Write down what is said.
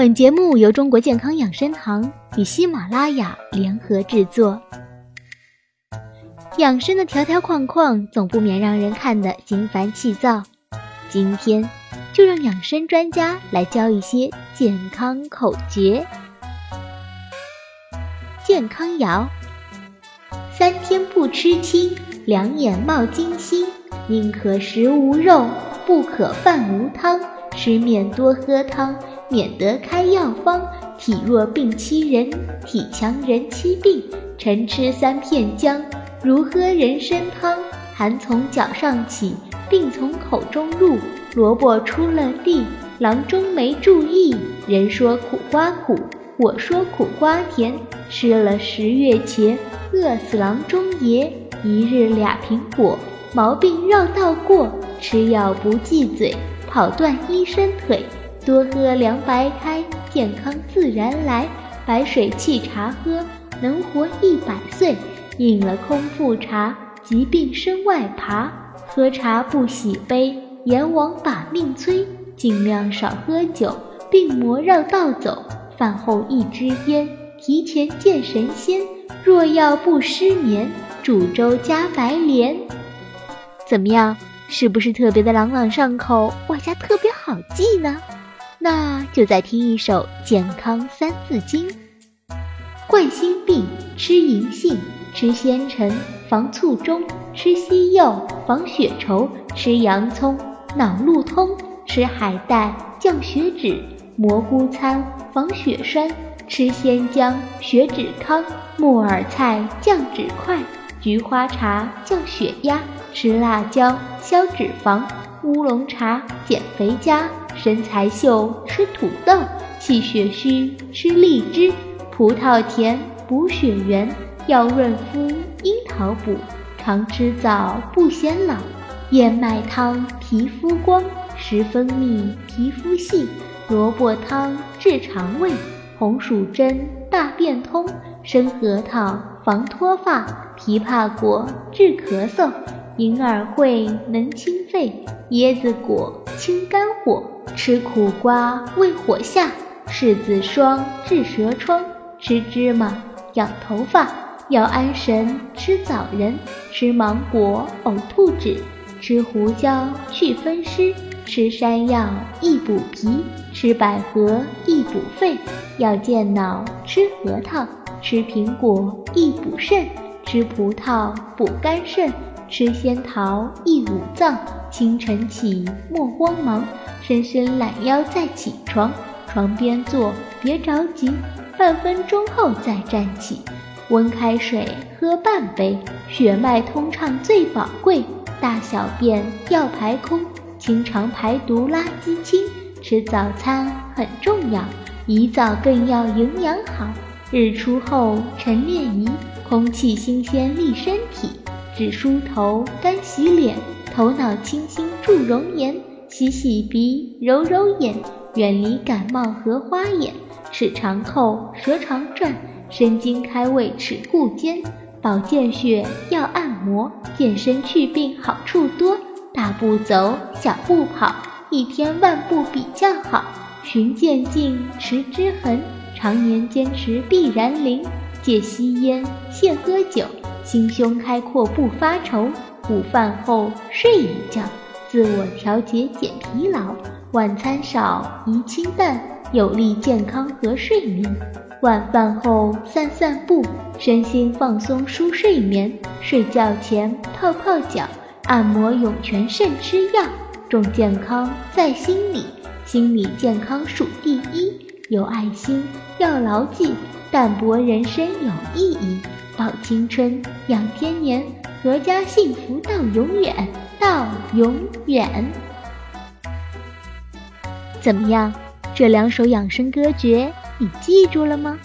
本节目由中国健康养生堂与喜马拉雅联合制作。养生的条条框框总不免让人看得心烦气躁，今天就让养生专家来教一些健康口诀。健康谣：三天不吃青，两眼冒金星，宁可食无肉，不可饭无汤，吃面多喝汤。免得开药方，体弱病欺人，体强人欺病。晨吃三片姜，如喝人参汤。寒从脚上起，病从口中入。萝卜出了地，郎中没注意。人说苦瓜苦，我说苦瓜甜。吃了十月茄，饿死郎中爷。一日俩苹果，毛病绕道过。吃药不忌嘴，跑断医生腿。多喝凉白开，健康自然来。白水沏茶喝，能活一百岁。饮了空腹茶，疾病身外爬。喝茶不喜杯，阎王把命催。尽量少喝酒，病魔绕道走。饭后一支烟，提前见神仙。若要不失眠，煮粥加白莲。怎么样？是不是特别的朗朗上口，外加特别好记呢？那就再听一首健康三字经：冠心病吃银杏，吃鲜橙防卒中，吃西柚防血稠，吃洋葱脑路通，吃海带降血脂，蘑菇餐防血栓，吃鲜姜血脂康，木耳菜降脂快，菊花茶降血压，吃辣椒消脂肪，乌龙茶减肥佳。身材秀吃土豆，气血虚吃荔枝，葡萄甜补血元，要润肤樱桃补，常吃枣不显老，燕麦汤皮肤光，食蜂蜜皮肤细，萝卜汤治肠胃，红薯针大便通，生核桃防脱发，枇杷果治咳嗽，银耳会能清肺，椰子果清肝火。吃苦瓜胃火下，柿子霜治舌疮，吃芝麻养头发，要安神吃枣仁，吃芒果呕吐止，吃胡椒去风湿，吃山药益补脾，吃百合益补肺，要健脑吃核桃，吃苹果益补肾，吃葡萄补肝肾，吃仙桃益五脏。清晨起莫慌忙。伸伸懒腰再起床，床边坐别着急，半分钟后再站起。温开水喝半杯，血脉通畅最宝贵。大小便要排空，清肠排毒垃圾清。吃早餐很重要，宜早更要营养好。日出后晨练仪，空气新鲜利身体。只梳头干洗脸，头脑清新助容颜。洗洗鼻，揉揉眼，远离感冒和花眼。齿长叩，舌长转，生津开胃，齿固坚。保健穴要按摩，健身祛病好处多。大步走，小步跑，一天万步比较好。循渐进，持之恒，常年坚持必然灵。戒吸烟，限喝酒，心胸开阔不发愁。午饭后睡一觉。自我调节减疲劳，晚餐少宜清淡，有利健康和睡眠。晚饭后散散步，身心放松舒睡眠。睡觉前泡泡脚，按摩涌泉肾吃药。重健康在心里，心理健康数第一。有爱心要牢记，淡泊人生有意义。保青春养天年，阖家幸福到永远。到永远。怎么样？这两首养生歌诀你记住了吗？